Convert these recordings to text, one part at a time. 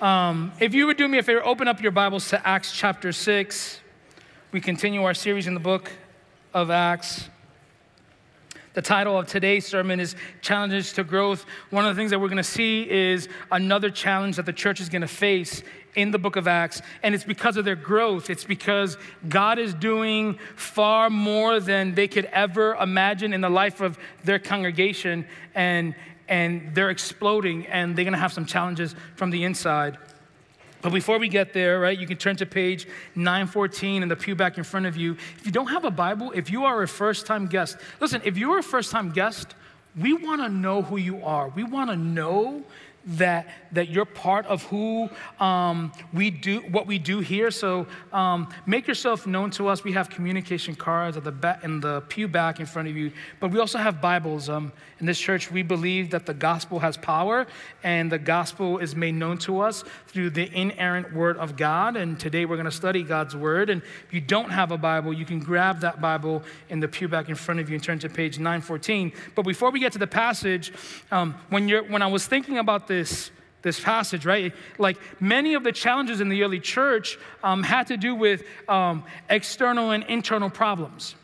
Um, if you would do me a favor, open up your Bibles to Acts chapter 6. We continue our series in the book of Acts. The title of today's sermon is Challenges to Growth. One of the things that we're going to see is another challenge that the church is going to face in the book of Acts, and it's because of their growth. It's because God is doing far more than they could ever imagine in the life of their congregation, and, and they're exploding, and they're going to have some challenges from the inside. But before we get there, right, you can turn to page 914 in the pew back in front of you. If you don't have a Bible, if you are a first time guest, listen, if you're a first time guest, we want to know who you are. We want to know that, that you're part of who um, we do, what we do here. So um, make yourself known to us. We have communication cards at the back, in the pew back in front of you, but we also have Bibles. Um, in this church, we believe that the gospel has power, and the gospel is made known to us through the inerrant word of God. And today we're going to study God's word. And if you don't have a Bible, you can grab that Bible in the pew back in front of you and turn to page 914. But before we get to the passage, um, when, you're, when I was thinking about this, this passage, right? Like many of the challenges in the early church um, had to do with um, external and internal problems.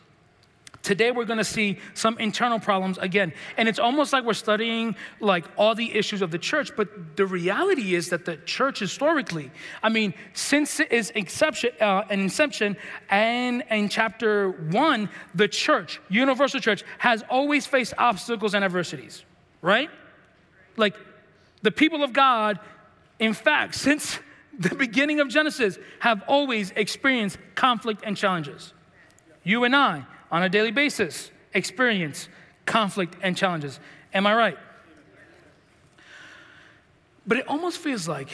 Today we're going to see some internal problems again. And it's almost like we're studying like all the issues of the church, but the reality is that the church historically, I mean, since its inception, uh, an inception and in chapter 1, the church, universal church has always faced obstacles and adversities, right? Like the people of God, in fact, since the beginning of Genesis, have always experienced conflict and challenges. You and I, on a daily basis, experience conflict and challenges. Am I right? But it almost feels like,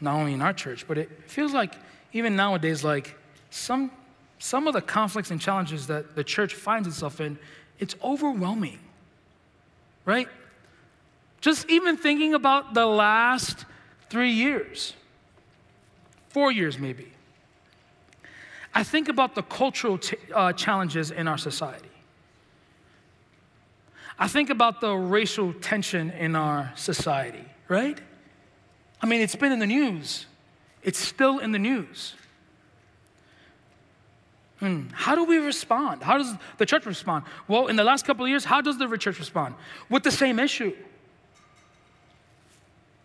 not only in our church, but it feels like even nowadays, like some, some of the conflicts and challenges that the church finds itself in, it's overwhelming, right? Just even thinking about the last three years, four years maybe. I think about the cultural t- uh, challenges in our society. I think about the racial tension in our society, right? I mean, it's been in the news, it's still in the news. Hmm. How do we respond? How does the church respond? Well, in the last couple of years, how does the church respond? With the same issue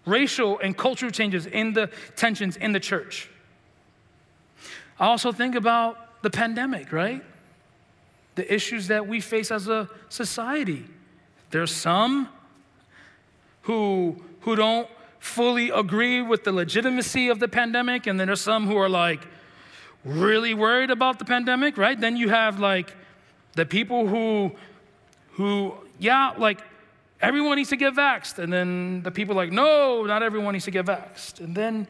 racial and cultural changes in the tensions in the church. I also think about the pandemic, right? The issues that we face as a society. There's some who, who don't fully agree with the legitimacy of the pandemic, and then there's some who are like really worried about the pandemic, right? Then you have like the people who, who, yeah, like everyone needs to get vaxxed. And then the people like, no, not everyone needs to get vaxxed. And then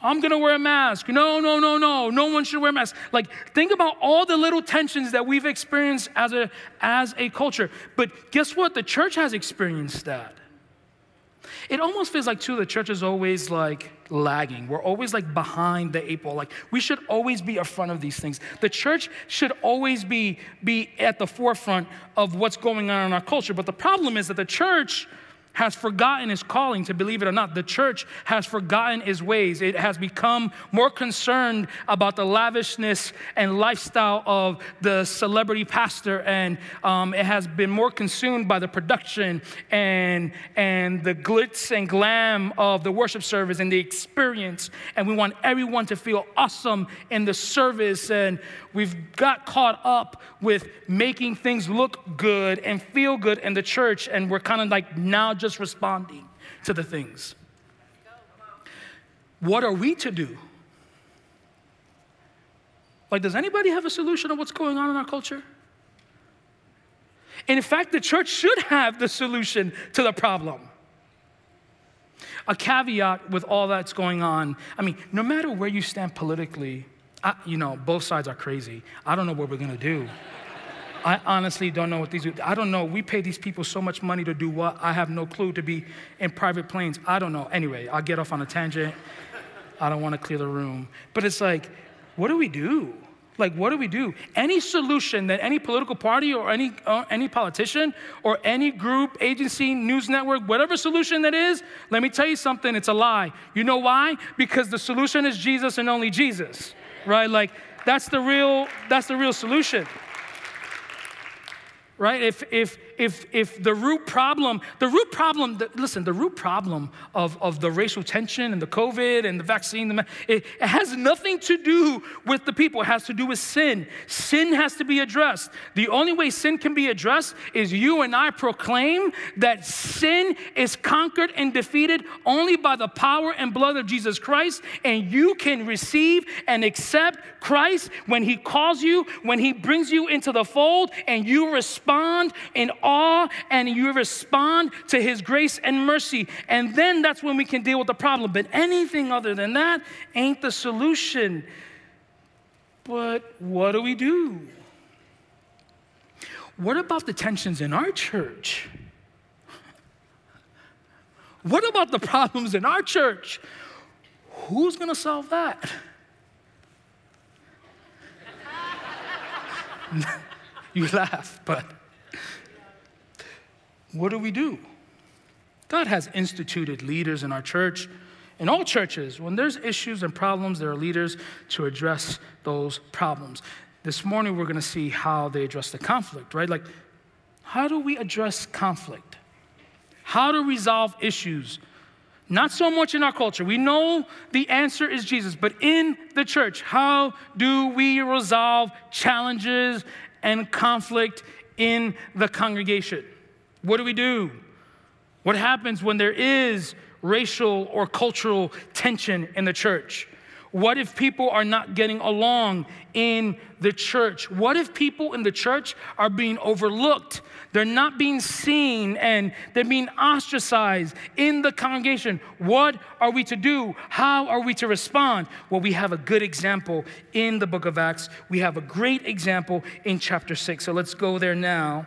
I'm gonna wear a mask. No, no, no, no. No one should wear a mask. Like, think about all the little tensions that we've experienced as a, as a culture. But guess what? The church has experienced that. It almost feels like, too, the church is always like lagging. We're always like behind the eight ball. Like, we should always be in front of these things. The church should always be, be at the forefront of what's going on in our culture. But the problem is that the church has forgotten his calling, to believe it or not. The church has forgotten its ways. It has become more concerned about the lavishness and lifestyle of the celebrity pastor, and um, it has been more consumed by the production and, and the glitz and glam of the worship service and the experience. And we want everyone to feel awesome in the service. And we've got caught up with making things look good and feel good in the church, and we're kind of like now just responding to the things. What are we to do? Like, does anybody have a solution of what's going on in our culture? And in fact, the church should have the solution to the problem. A caveat with all that's going on I mean, no matter where you stand politically, I, you know, both sides are crazy. I don't know what we're gonna do. I honestly don't know what these. I don't know. We pay these people so much money to do what? I have no clue. To be in private planes. I don't know. Anyway, I'll get off on a tangent. I don't want to clear the room. But it's like, what do we do? Like, what do we do? Any solution that any political party or any, uh, any politician or any group, agency, news network, whatever solution that is, let me tell you something, it's a lie. You know why? Because the solution is Jesus and only Jesus, right? Like, that's the real, that's the real solution right? If, if, if, if the root problem, the root problem, listen, the root problem of, of the racial tension and the COVID and the vaccine, the, it, it has nothing to do with the people. It has to do with sin. Sin has to be addressed. The only way sin can be addressed is you and I proclaim that sin is conquered and defeated only by the power and blood of Jesus Christ, and you can receive and accept Christ when He calls you, when He brings you into the fold, and you respond in awe and you respond to His grace and mercy. And then that's when we can deal with the problem. But anything other than that ain't the solution. But what do we do? What about the tensions in our church? What about the problems in our church? Who's going to solve that? you laugh, but what do we do? God has instituted leaders in our church, in all churches. When there's issues and problems, there are leaders to address those problems. This morning, we're going to see how they address the conflict, right? Like, how do we address conflict? How to resolve issues? Not so much in our culture. We know the answer is Jesus, but in the church, how do we resolve challenges and conflict in the congregation? What do we do? What happens when there is racial or cultural tension in the church? What if people are not getting along in the church? What if people in the church are being overlooked? They're not being seen and they're being ostracized in the congregation. What are we to do? How are we to respond? Well, we have a good example in the book of Acts. We have a great example in chapter 6. So let's go there now.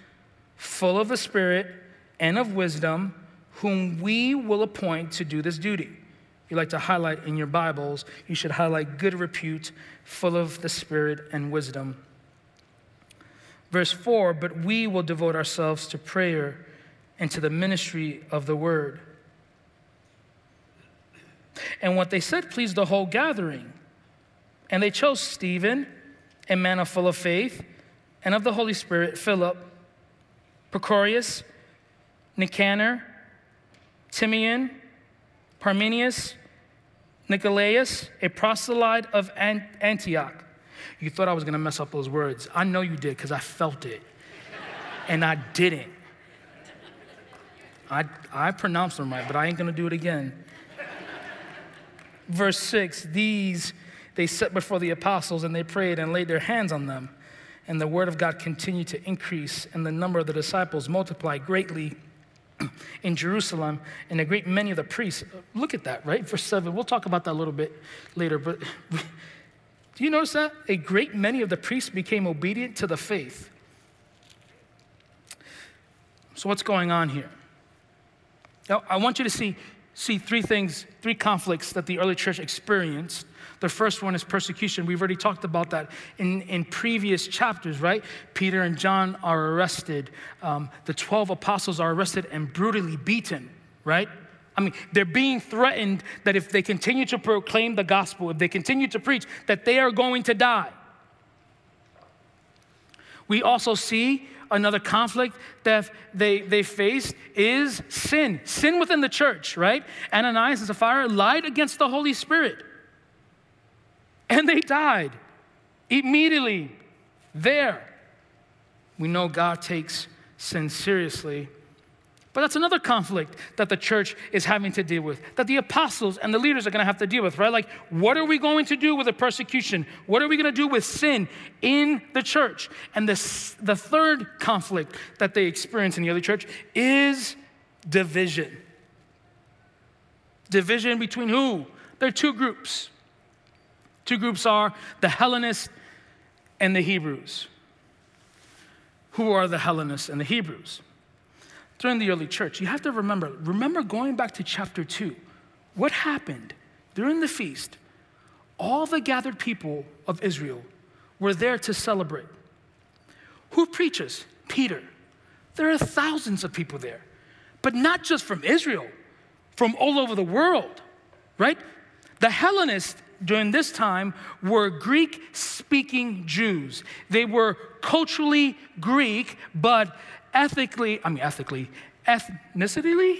full of the Spirit and of wisdom whom we will appoint to do this duty. You like to highlight in your Bibles, you should highlight good repute, full of the Spirit and wisdom. Verse 4 But we will devote ourselves to prayer and to the ministry of the word. And what they said pleased the whole gathering. And they chose Stephen, a man of full of faith and of the Holy Spirit, Philip, Prochorus, Nicanor, Timon, Parmenas, Nicolaus, a proselyte of Antioch. You thought I was going to mess up those words. I know you did because I felt it. and I didn't. I, I pronounced them right, but I ain't going to do it again. Verse 6 These they set before the apostles and they prayed and laid their hands on them. And the word of God continued to increase, and the number of the disciples multiplied greatly in Jerusalem, and a great many of the priests. Look at that, right? Verse 7. We'll talk about that a little bit later, but do you notice that? A great many of the priests became obedient to the faith. So, what's going on here? Now, I want you to see, see three things, three conflicts that the early church experienced the first one is persecution. We've already talked about that in, in previous chapters, right? Peter and John are arrested. Um, the 12 apostles are arrested and brutally beaten, right? I mean, they're being threatened that if they continue to proclaim the gospel, if they continue to preach, that they are going to die. We also see another conflict that they, they faced is sin. Sin within the church, right? Ananias and Sapphira lied against the Holy Spirit and they died immediately there. We know God takes sin seriously. But that's another conflict that the church is having to deal with, that the apostles and the leaders are going to have to deal with, right? Like, what are we going to do with the persecution? What are we going to do with sin in the church? And the, the third conflict that they experience in the early church is division. Division between who? There are two groups. Two groups are the Hellenists and the Hebrews. Who are the Hellenists and the Hebrews? during the early church, you have to remember, remember going back to chapter 2. What happened during the feast? All the gathered people of Israel were there to celebrate. Who preaches? Peter. There are thousands of people there, but not just from Israel, from all over the world, right? The Hellenists during this time were Greek speaking Jews. They were culturally Greek, but ethically, I mean, ethically, ethnicity?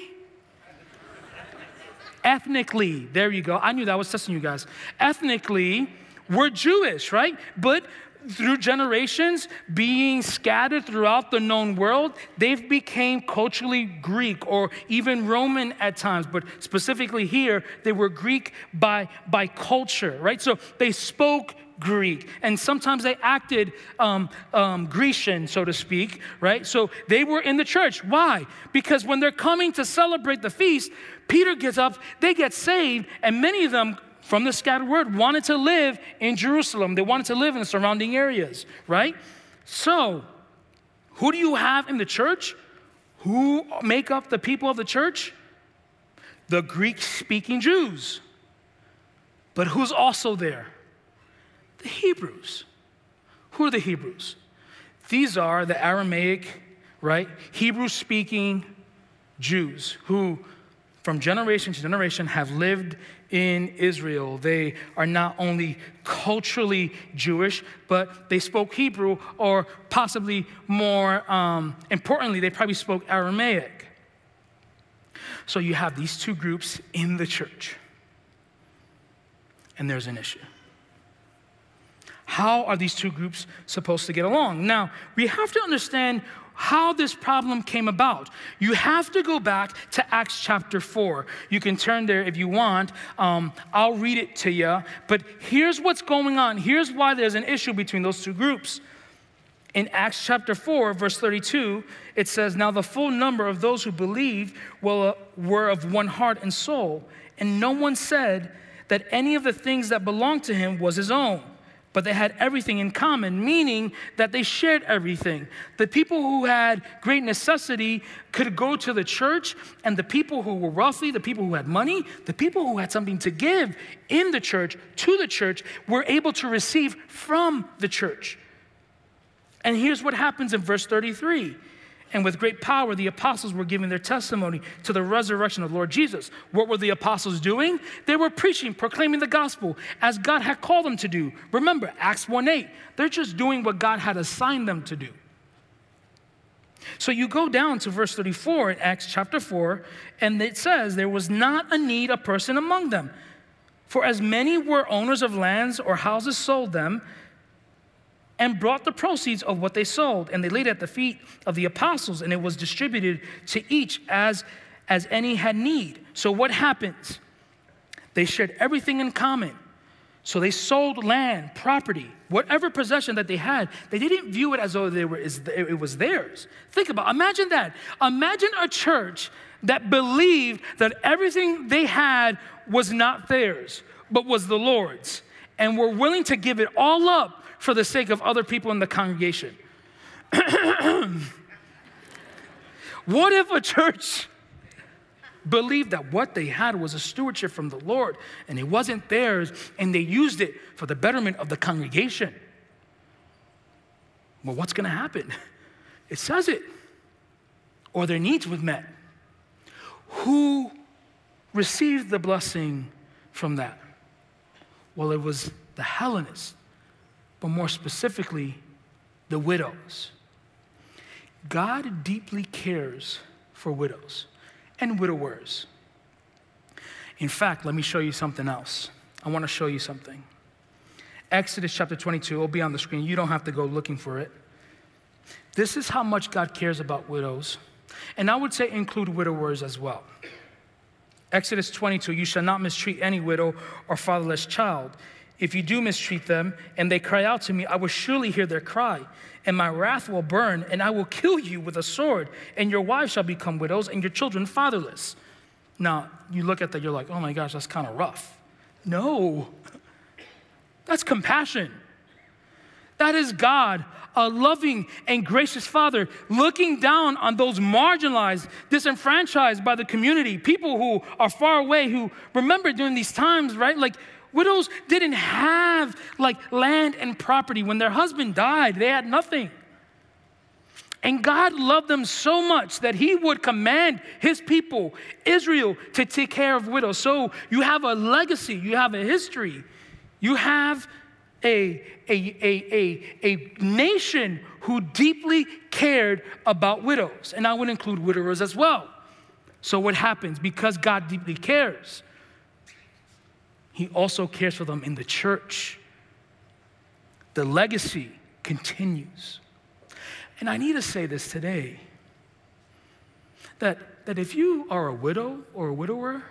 Ethnically, there you go. I knew that I was testing you guys. Ethnically, we're Jewish, right? But through generations being scattered throughout the known world they've became culturally greek or even roman at times but specifically here they were greek by by culture right so they spoke Greek. And sometimes they acted um, um, Grecian, so to speak, right? So they were in the church. Why? Because when they're coming to celebrate the feast, Peter gets up, they get saved, and many of them from the scattered word wanted to live in Jerusalem. They wanted to live in the surrounding areas, right? So, who do you have in the church? Who make up the people of the church? The Greek speaking Jews. But who's also there? The Hebrews. Who are the Hebrews? These are the Aramaic, right? Hebrew speaking Jews who, from generation to generation, have lived in Israel. They are not only culturally Jewish, but they spoke Hebrew, or possibly more um, importantly, they probably spoke Aramaic. So you have these two groups in the church, and there's an issue. How are these two groups supposed to get along? Now, we have to understand how this problem came about. You have to go back to Acts chapter 4. You can turn there if you want. Um, I'll read it to you. But here's what's going on. Here's why there's an issue between those two groups. In Acts chapter 4, verse 32, it says, Now the full number of those who believed were of one heart and soul, and no one said that any of the things that belonged to him was his own but they had everything in common, meaning that they shared everything. The people who had great necessity could go to the church, and the people who were wealthy, the people who had money, the people who had something to give in the church, to the church, were able to receive from the church. And here's what happens in verse 33 and with great power, the apostles were giving their testimony to the resurrection of Lord Jesus. What were the apostles doing? They were preaching, proclaiming the gospel as God had called them to do. Remember, Acts 1 8, they're just doing what God had assigned them to do. So you go down to verse 34 in Acts chapter 4, and it says, There was not a need a person among them. For as many were owners of lands or houses sold them, and brought the proceeds of what they sold, and they laid it at the feet of the apostles, and it was distributed to each as, as any had need. So what happens? They shared everything in common. So they sold land, property, whatever possession that they had. They didn't view it as though they were, it was theirs. Think about, imagine that. Imagine a church that believed that everything they had was not theirs, but was the Lord's, and were willing to give it all up for the sake of other people in the congregation. what if a church believed that what they had was a stewardship from the Lord and it wasn't theirs and they used it for the betterment of the congregation? Well, what's going to happen? It says it. Or their needs were met. Who received the blessing from that? Well, it was the Hellenists but more specifically, the widows. God deeply cares for widows and widowers. In fact, let me show you something else. I want to show you something. Exodus chapter 22, it'll be on the screen. You don't have to go looking for it. This is how much God cares about widows. And I would say include widowers as well. Exodus 22 You shall not mistreat any widow or fatherless child. If you do mistreat them and they cry out to me, I will surely hear their cry, and my wrath will burn, and I will kill you with a sword, and your wives shall become widows, and your children fatherless. Now, you look at that, you're like, oh my gosh, that's kind of rough. No, that's compassion. That is God, a loving and gracious Father, looking down on those marginalized, disenfranchised by the community, people who are far away, who remember during these times, right? Like widows didn't have like land and property. When their husband died, they had nothing. And God loved them so much that He would command His people, Israel, to take care of widows. So you have a legacy, you have a history, you have a, a, a, a, a nation who deeply cared about widows. And I would include widowers as well. So, what happens? Because God deeply cares, He also cares for them in the church. The legacy continues. And I need to say this today that, that if you are a widow or a widower,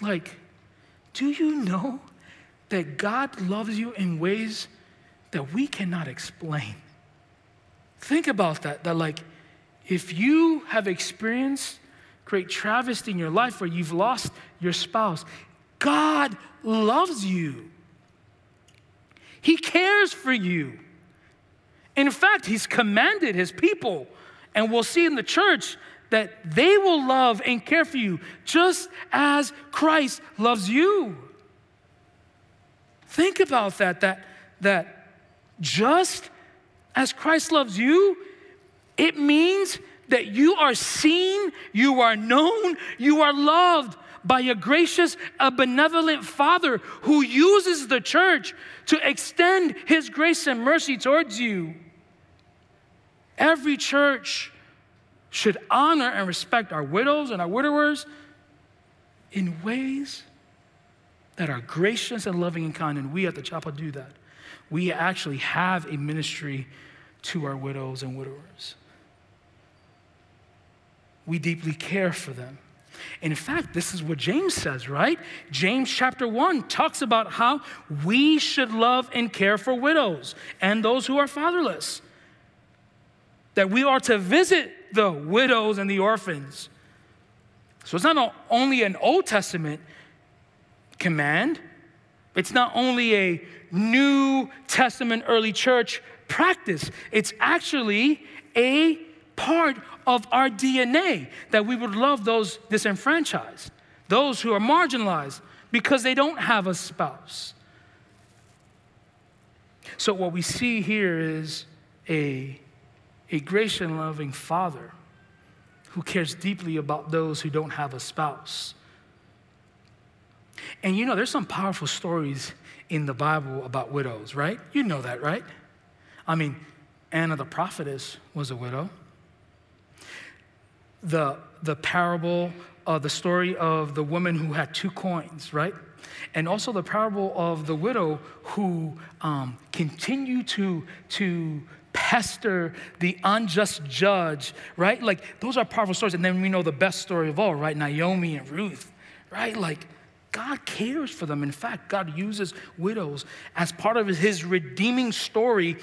like, do you know that God loves you in ways that we cannot explain. Think about that, that like, if you have experienced great travesty in your life where you've lost your spouse, God loves you. He cares for you. In fact, He's commanded His people, and we'll see in the church that they will love and care for you just as Christ loves you. Think about that, that, that just as Christ loves you, it means that you are seen, you are known, you are loved by a gracious, a benevolent Father who uses the church to extend His grace and mercy towards you. Every church should honor and respect our widows and our widowers in ways that are gracious and loving and kind, and we at the chapel do that. We actually have a ministry to our widows and widowers. We deeply care for them. In fact, this is what James says, right? James chapter 1 talks about how we should love and care for widows and those who are fatherless. That we are to visit the widows and the orphans. So it's not only an Old Testament command. It's not only a New Testament early church practice, it's actually a part of our DNA that we would love those disenfranchised, those who are marginalized because they don't have a spouse. So, what we see here is a, a gracious and loving father who cares deeply about those who don't have a spouse. And you know, there's some powerful stories in the Bible about widows, right? You know that, right? I mean, Anna the prophetess was a widow. The, the parable, uh, the story of the woman who had two coins, right? And also the parable of the widow who um, continued to, to pester the unjust judge, right? Like, those are powerful stories. And then we know the best story of all, right? Naomi and Ruth, right? Like, God cares for them. In fact, God uses widows as part of his redeeming story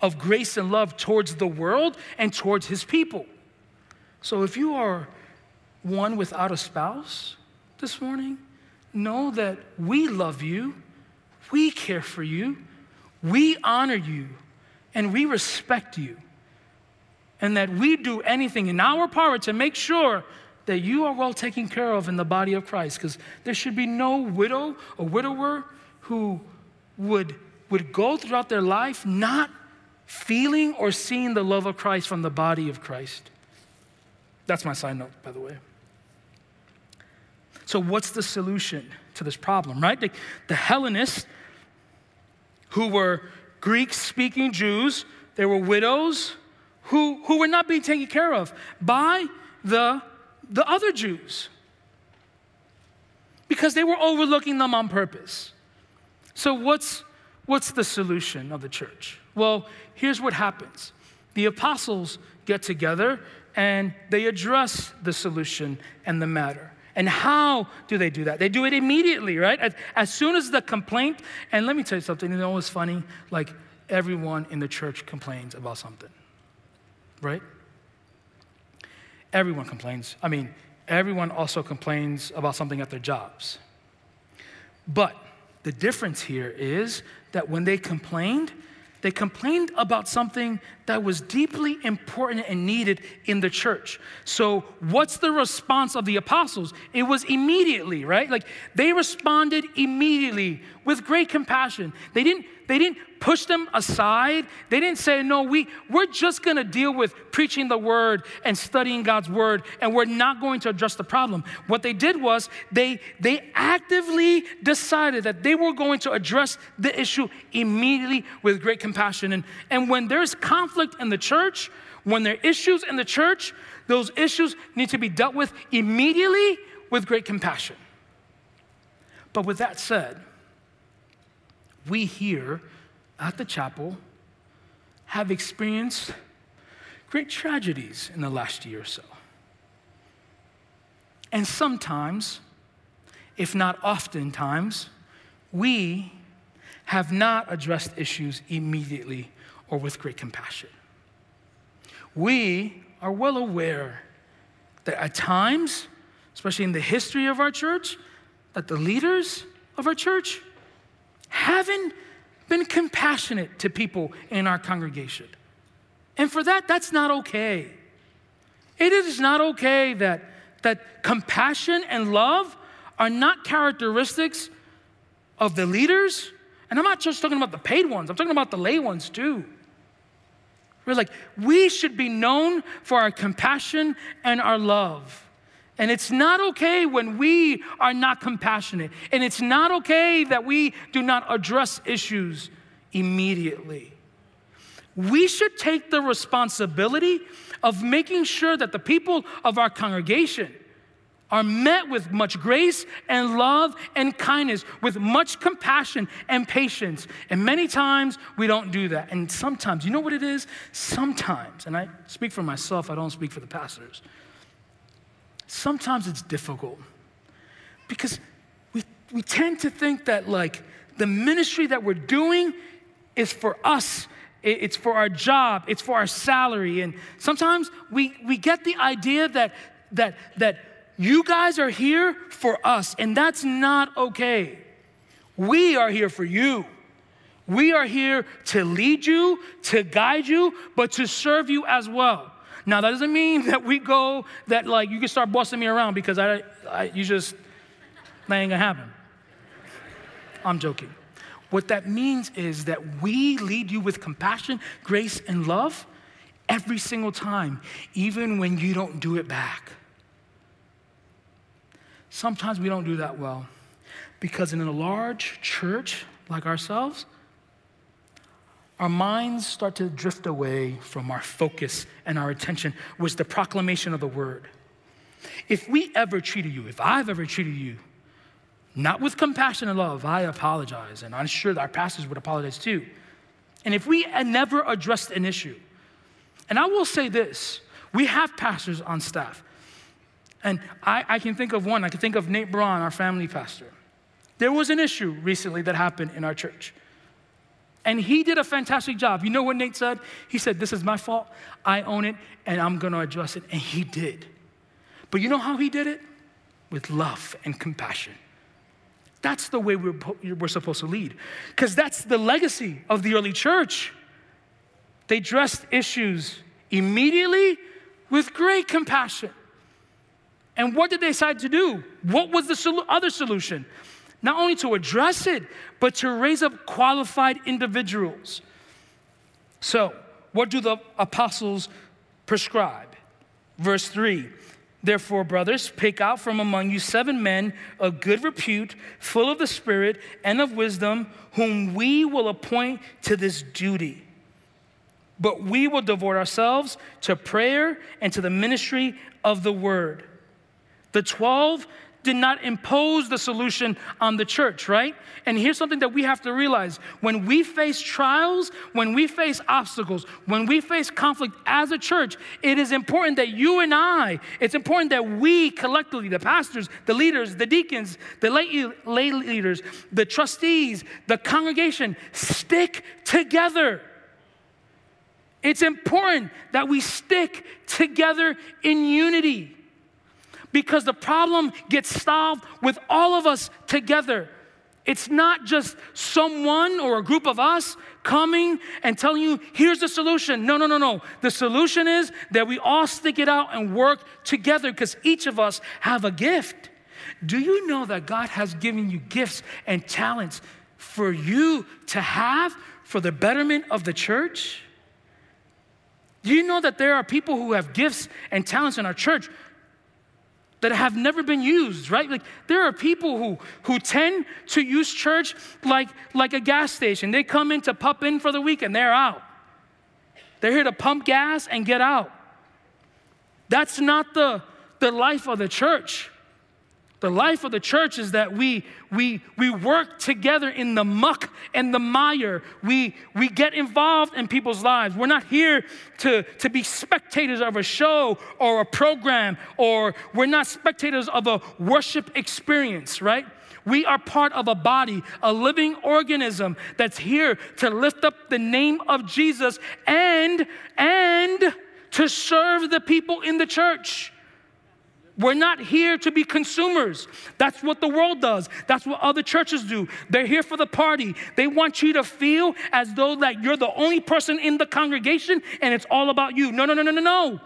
of grace and love towards the world and towards his people. So if you are one without a spouse this morning, know that we love you, we care for you, we honor you, and we respect you. And that we do anything in our power to make sure that you are well taken care of in the body of Christ because there should be no widow or widower who would, would go throughout their life not feeling or seeing the love of Christ from the body of Christ. That's my side note, by the way. So, what's the solution to this problem, right? The, the Hellenists, who were Greek speaking Jews, they were widows who, who were not being taken care of by the the other Jews because they were overlooking them on purpose. So, what's, what's the solution of the church? Well, here's what happens the apostles get together and they address the solution and the matter. And how do they do that? They do it immediately, right? As, as soon as the complaint, and let me tell you something, you know what's funny? Like everyone in the church complains about something, right? Everyone complains. I mean, everyone also complains about something at their jobs. But the difference here is that when they complained, they complained about something that was deeply important and needed in the church. So, what's the response of the apostles? It was immediately, right? Like they responded immediately with great compassion. They didn't they didn't push them aside. They didn't say, "No, we we're just going to deal with preaching the word and studying God's word and we're not going to address the problem." What they did was they they actively decided that they were going to address the issue immediately with great compassion. And and when there's conflict in the church, when there are issues in the church, those issues need to be dealt with immediately with great compassion. But with that said, we here at the chapel have experienced great tragedies in the last year or so. And sometimes, if not oftentimes, we have not addressed issues immediately or with great compassion. We are well aware that at times, especially in the history of our church, that the leaders of our church haven't been compassionate to people in our congregation. And for that, that's not okay. It is not okay that, that compassion and love are not characteristics of the leaders. And I'm not just talking about the paid ones, I'm talking about the lay ones too. We're like, we should be known for our compassion and our love. And it's not okay when we are not compassionate. And it's not okay that we do not address issues immediately. We should take the responsibility of making sure that the people of our congregation are met with much grace and love and kindness, with much compassion and patience. And many times we don't do that. And sometimes, you know what it is? Sometimes, and I speak for myself, I don't speak for the pastors sometimes it's difficult because we, we tend to think that like the ministry that we're doing is for us. It's for our job. It's for our salary. And sometimes we, we get the idea that that that you guys are here for us and that's not okay. We are here for you. We are here to lead you to guide you but to serve you as well now, that doesn't mean that we go, that like you can start busting me around because I, I you just, that ain't gonna happen. I'm joking. What that means is that we lead you with compassion, grace, and love every single time, even when you don't do it back. Sometimes we don't do that well because in a large church like ourselves, our minds start to drift away from our focus and our attention was the proclamation of the word. If we ever treated you, if I've ever treated you, not with compassion and love, I apologize. And I'm sure our pastors would apologize too. And if we never addressed an issue, and I will say this we have pastors on staff. And I, I can think of one, I can think of Nate Braun, our family pastor. There was an issue recently that happened in our church. And he did a fantastic job. You know what Nate said? He said, This is my fault. I own it and I'm going to address it. And he did. But you know how he did it? With love and compassion. That's the way we're, we're supposed to lead. Because that's the legacy of the early church. They addressed issues immediately with great compassion. And what did they decide to do? What was the other solution? Not only to address it, but to raise up qualified individuals. So, what do the apostles prescribe? Verse 3 Therefore, brothers, pick out from among you seven men of good repute, full of the Spirit and of wisdom, whom we will appoint to this duty. But we will devote ourselves to prayer and to the ministry of the word. The 12 did not impose the solution on the church, right? And here's something that we have to realize when we face trials, when we face obstacles, when we face conflict as a church, it is important that you and I, it's important that we collectively, the pastors, the leaders, the deacons, the lay, lay leaders, the trustees, the congregation, stick together. It's important that we stick together in unity because the problem gets solved with all of us together. It's not just someone or a group of us coming and telling you, here's the solution. No, no, no, no. The solution is that we all stick it out and work together because each of us have a gift. Do you know that God has given you gifts and talents for you to have for the betterment of the church? Do you know that there are people who have gifts and talents in our church that have never been used, right? Like there are people who who tend to use church like like a gas station. They come in to pump in for the week and they're out. They're here to pump gas and get out. That's not the the life of the church. The life of the church is that we, we, we work together in the muck and the mire. We, we get involved in people's lives. We're not here to, to be spectators of a show or a program, or we're not spectators of a worship experience, right? We are part of a body, a living organism that's here to lift up the name of Jesus and, and to serve the people in the church. We're not here to be consumers. That's what the world does. That's what other churches do. They're here for the party. They want you to feel as though that you're the only person in the congregation and it's all about you. No, no, no, no, no, no.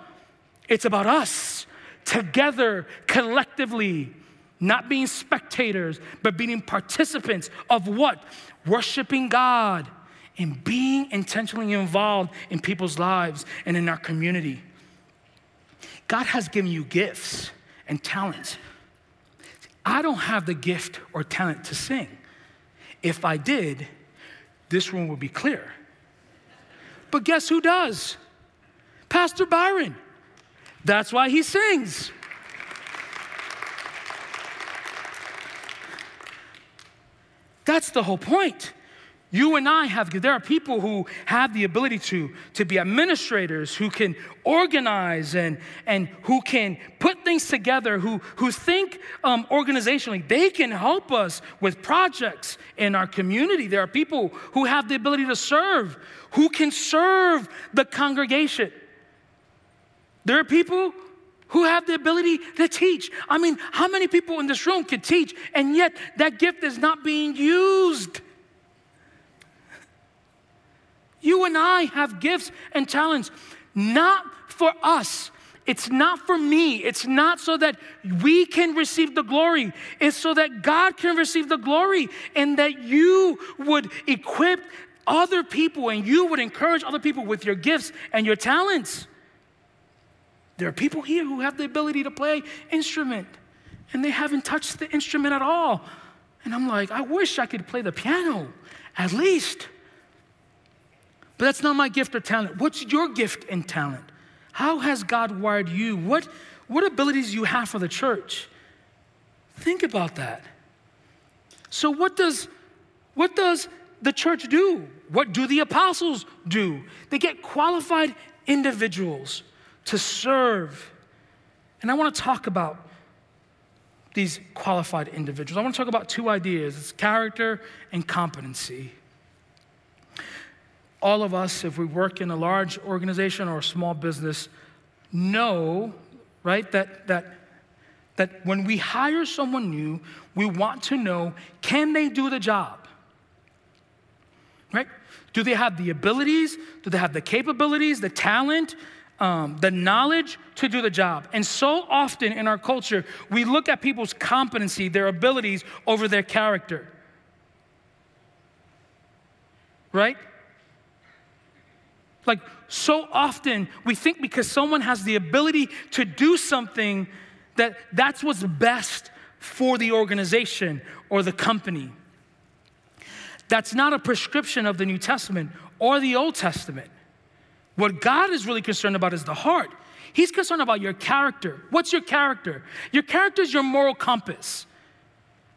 It's about us together, collectively, not being spectators, but being participants of what? Worshiping God and being intentionally involved in people's lives and in our community. God has given you gifts and talents. I don't have the gift or talent to sing. If I did, this room would be clear. But guess who does? Pastor Byron. That's why he sings. That's the whole point. You and I have, there are people who have the ability to, to be administrators, who can organize and, and who can put things together, who, who think um, organizationally. They can help us with projects in our community. There are people who have the ability to serve, who can serve the congregation. There are people who have the ability to teach. I mean, how many people in this room could teach, and yet that gift is not being used? You and I have gifts and talents, not for us. It's not for me. It's not so that we can receive the glory. It's so that God can receive the glory and that you would equip other people and you would encourage other people with your gifts and your talents. There are people here who have the ability to play instrument and they haven't touched the instrument at all. And I'm like, I wish I could play the piano at least. But that's not my gift or talent. What's your gift and talent? How has God wired you? What, what abilities you have for the church? Think about that. So what does what does the church do? What do the apostles do? They get qualified individuals to serve. And I want to talk about these qualified individuals. I want to talk about two ideas it's character and competency all of us, if we work in a large organization or a small business, know, right, that, that, that when we hire someone new, we want to know can they do the job? Right? Do they have the abilities? Do they have the capabilities, the talent, um, the knowledge to do the job? And so often in our culture, we look at people's competency, their abilities, over their character. Right? Like, so often we think because someone has the ability to do something that that's what's best for the organization or the company. That's not a prescription of the New Testament or the Old Testament. What God is really concerned about is the heart. He's concerned about your character. What's your character? Your character is your moral compass.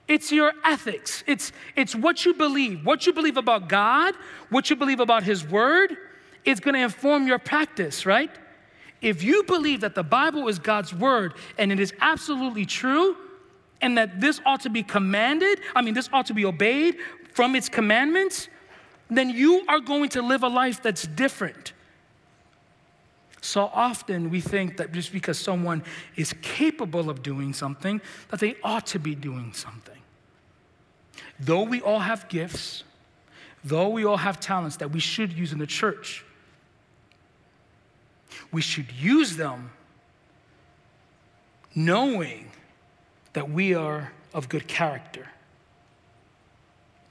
It's your ethics. It's, it's what you believe. What you believe about God, what you believe about His Word, is going to inform your practice, right? If you believe that the Bible is God's Word and it is absolutely true, and that this ought to be commanded, I mean, this ought to be obeyed from its commandments, then you are going to live a life that's different. So often we think that just because someone is capable of doing something, that they ought to be doing something. Though we all have gifts, though we all have talents that we should use in the church, we should use them knowing that we are of good character.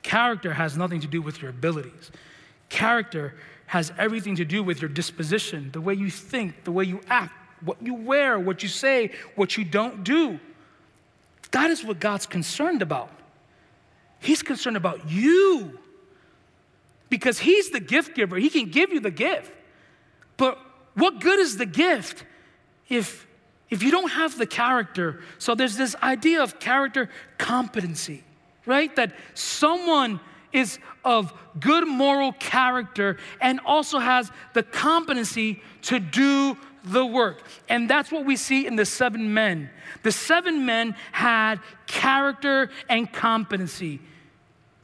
Character has nothing to do with your abilities. Character has everything to do with your disposition, the way you think, the way you act, what you wear, what you say, what you don't do. That is what God's concerned about. He's concerned about you because He's the gift giver. He can give you the gift. But what good is the gift if, if you don't have the character? So there's this idea of character competency, right? That someone is of good moral character and also has the competency to do the work. And that's what we see in the seven men. The seven men had character and competency.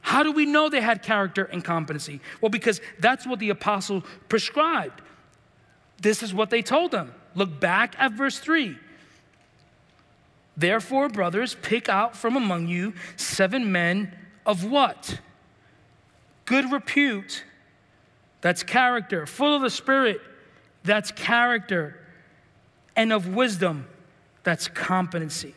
How do we know they had character and competency? Well, because that's what the apostle prescribed. This is what they told them. Look back at verse 3. Therefore, brothers, pick out from among you seven men of what? Good repute. That's character. Full of the Spirit. That's character. And of wisdom. That's competency.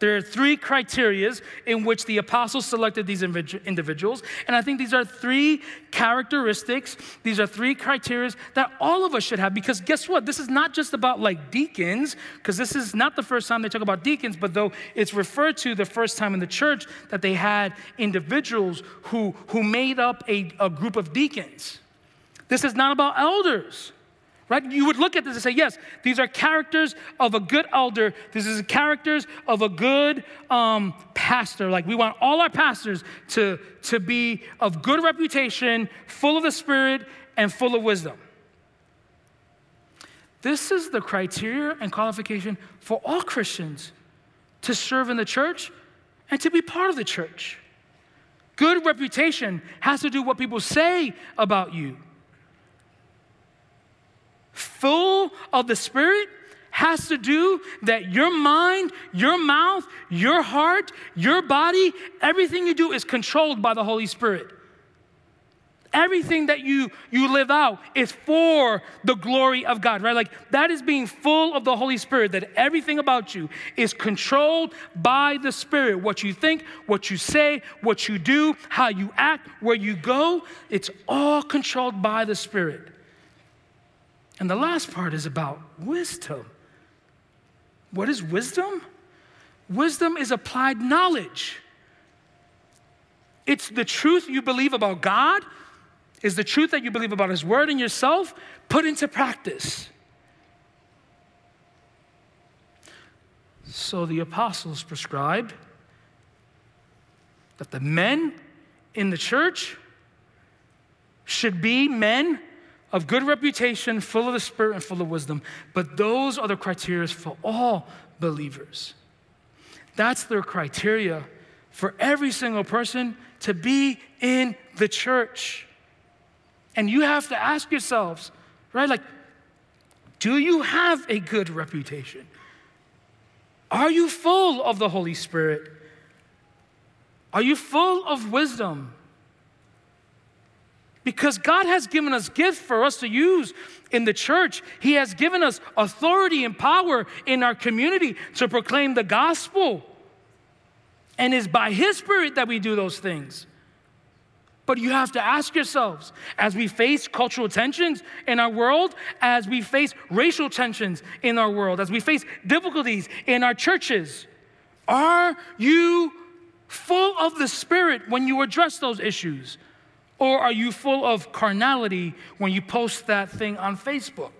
There are three criterias in which the apostles selected these individuals. And I think these are three characteristics, these are three criteria that all of us should have. Because guess what? This is not just about like deacons, because this is not the first time they talk about deacons, but though it's referred to the first time in the church that they had individuals who, who made up a, a group of deacons. This is not about elders right? You would look at this and say, yes, these are characters of a good elder. This is characters of a good um, pastor. Like we want all our pastors to, to be of good reputation, full of the Spirit, and full of wisdom. This is the criteria and qualification for all Christians to serve in the church and to be part of the church. Good reputation has to do what people say about you full of the Spirit has to do that your mind, your mouth, your heart, your body, everything you do is controlled by the Holy Spirit. Everything that you, you live out is for the glory of God, right? Like that is being full of the Holy Spirit, that everything about you is controlled by the Spirit. What you think, what you say, what you do, how you act, where you go, it's all controlled by the Spirit. And the last part is about wisdom. What is wisdom? Wisdom is applied knowledge. It's the truth you believe about God, is the truth that you believe about His Word and yourself put into practice. So the apostles prescribed that the men in the church should be men of good reputation, full of the Spirit and full of wisdom. But those are the criteria for all believers. That's their criteria for every single person to be in the church. And you have to ask yourselves, right? Like, do you have a good reputation? Are you full of the Holy Spirit? Are you full of wisdom? Because God has given us gifts for us to use in the church. He has given us authority and power in our community to proclaim the gospel. And it's by His Spirit that we do those things. But you have to ask yourselves as we face cultural tensions in our world, as we face racial tensions in our world, as we face difficulties in our churches, are you full of the Spirit when you address those issues? Or are you full of carnality when you post that thing on Facebook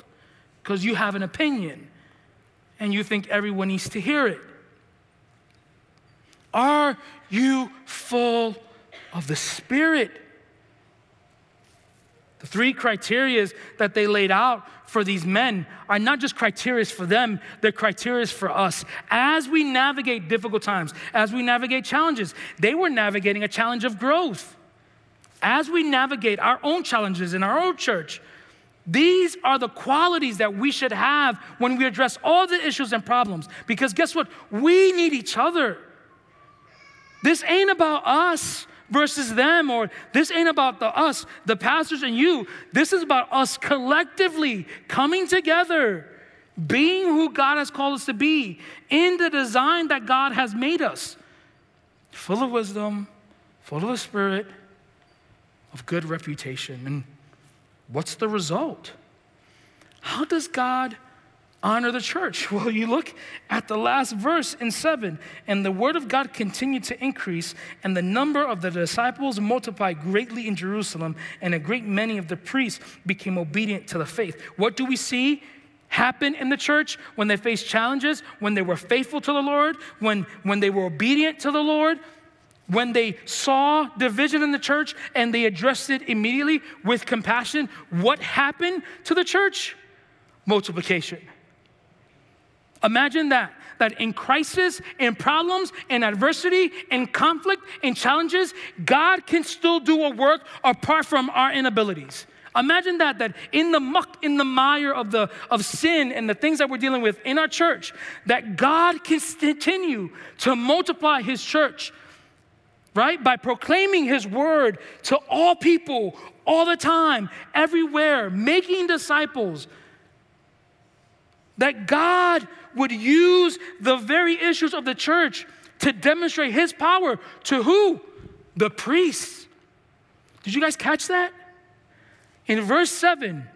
because you have an opinion and you think everyone needs to hear it? Are you full of the Spirit? The three criteria that they laid out for these men are not just criteria for them, they're criteria for us. As we navigate difficult times, as we navigate challenges, they were navigating a challenge of growth. As we navigate our own challenges in our own church, these are the qualities that we should have when we address all the issues and problems. Because guess what? We need each other. This ain't about us versus them, or this ain't about the us, the pastors and you. This is about us collectively coming together, being who God has called us to be in the design that God has made us. Full of wisdom, full of the Spirit, of good reputation. And what's the result? How does God honor the church? Well, you look at the last verse in 7, and the word of God continued to increase, and the number of the disciples multiplied greatly in Jerusalem, and a great many of the priests became obedient to the faith. What do we see? Happen in the church when they faced challenges, when they were faithful to the Lord, when, when they were obedient to the Lord, when they saw division in the church and they addressed it immediately with compassion, what happened to the church? Multiplication. Imagine that. That in crisis, in problems, in adversity, in conflict, in challenges, God can still do a work apart from our inabilities. Imagine that, that in the muck, in the mire of, the, of sin and the things that we're dealing with in our church, that God can continue to multiply His church, right? By proclaiming His word to all people, all the time, everywhere, making disciples. That God would use the very issues of the church to demonstrate his power to who? The priests. Did you guys catch that? In verse 7,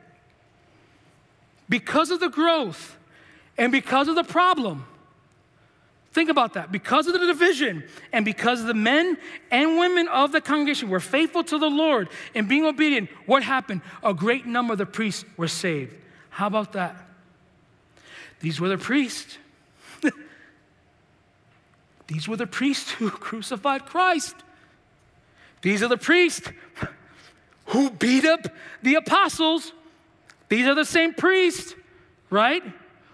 because of the growth and because of the problem, think about that. Because of the division and because the men and women of the congregation were faithful to the Lord and being obedient, what happened? A great number of the priests were saved. How about that? These were the priests. These were the priests who crucified Christ. These are the priests who beat up the apostles. These are the same priests, right?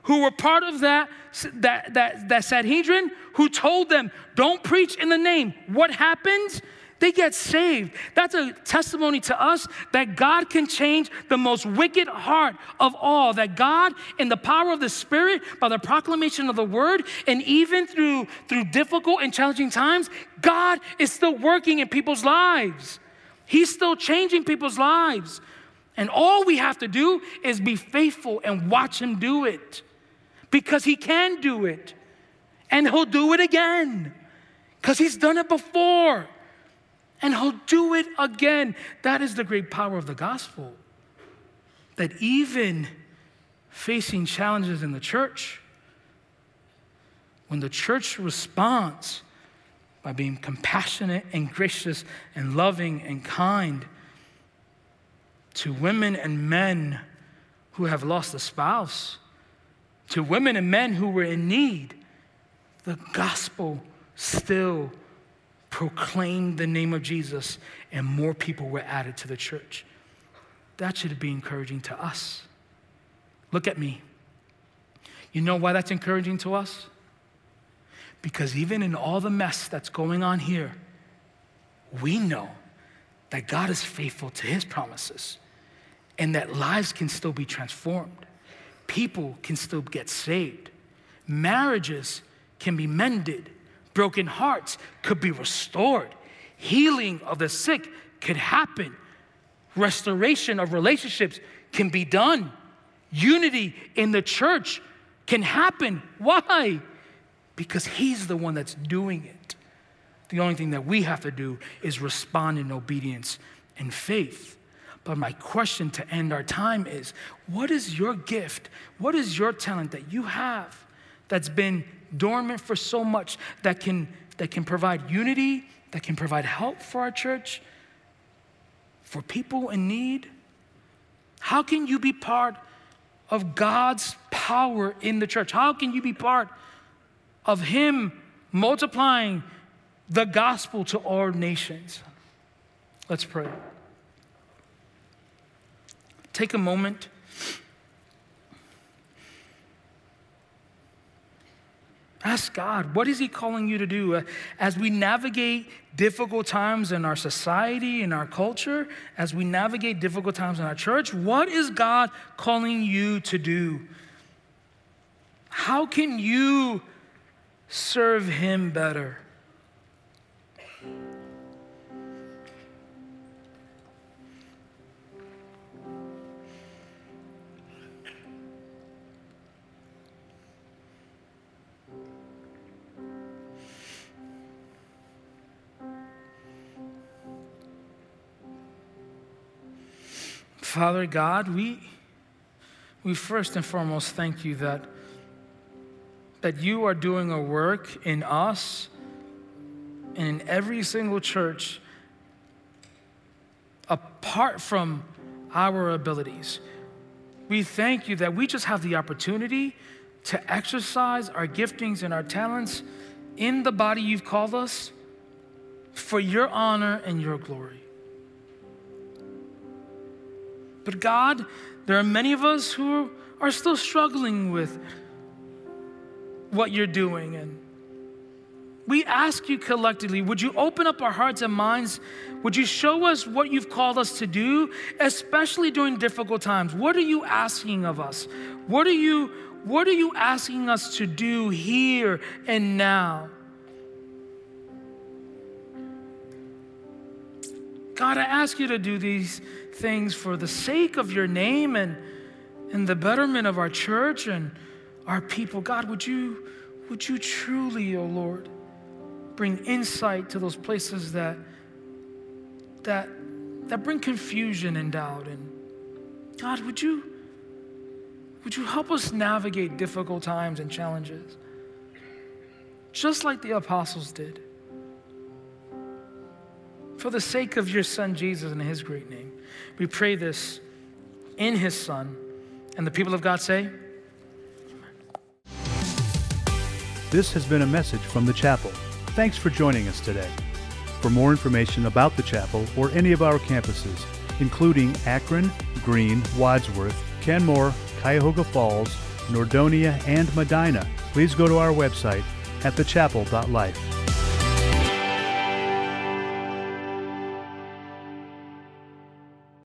Who were part of that, that, that, that Sanhedrin, who told them, don't preach in the name. What happens? they get saved. That's a testimony to us that God can change the most wicked heart of all. That God, in the power of the Spirit, by the proclamation of the word, and even through, through difficult and challenging times, God is still working in people's lives. He's still changing people's lives. And all we have to do is be faithful and watch Him do it because He can do it. And He'll do it again because He's done it before and he'll do it again. That is the great power of the gospel. That even facing challenges in the church, when the church responds by being compassionate and gracious and loving and kind to women and men who have lost a spouse, to women and men who were in need, the gospel still proclaimed the name of Jesus, and more people were added to the church. That should be encouraging to us. Look at me. You know why that's encouraging to us? Because even in all the mess that's going on here, we know that God is faithful to his promises and that lives can still be transformed. People can still get saved. Marriages can be mended. Broken hearts could be restored. Healing of the sick could happen. Restoration of relationships can be done. Unity in the church can happen. Why? Because He's the one that's doing it. The only thing that we have to do is respond in obedience and faith. But my question to end our time is what is your gift? What is your talent that you have that's been dormant for so much that can, that can provide unity, that can provide help for our church. for people in need? How can you be part of God's power in the church? How can you be part of Him multiplying the gospel to all nations? Let's pray. Take a moment. Ask God, what is He calling you to do? Uh, as we navigate difficult times in our society, in our culture, as we navigate difficult times in our church, what is God calling you to do? How can you serve Him better? Father God, we, we first and foremost thank you that, that you are doing a work in us and in every single church apart from our abilities. We thank you that we just have the opportunity to exercise our giftings and our talents in the body you've called us for your honor and your glory. But God, there are many of us who are still struggling with what you're doing. And we ask you collectively, would you open up our hearts and minds? Would you show us what you've called us to do, especially during difficult times? What are you asking of us? What are you, what are you asking us to do here and now? God, I ask you to do these things for the sake of your name and, and the betterment of our church and our people. God, would you, would you truly, oh Lord, bring insight to those places that, that, that bring confusion and doubt? And God, would you, would you help us navigate difficult times and challenges? Just like the apostles did. For the sake of your son Jesus and his great name. We pray this in his Son. And the people of God say, This has been a message from the chapel. Thanks for joining us today. For more information about the chapel or any of our campuses, including Akron, Green, Wadsworth, Kenmore, Cuyahoga Falls, Nordonia, and Medina, please go to our website at thechapel.life.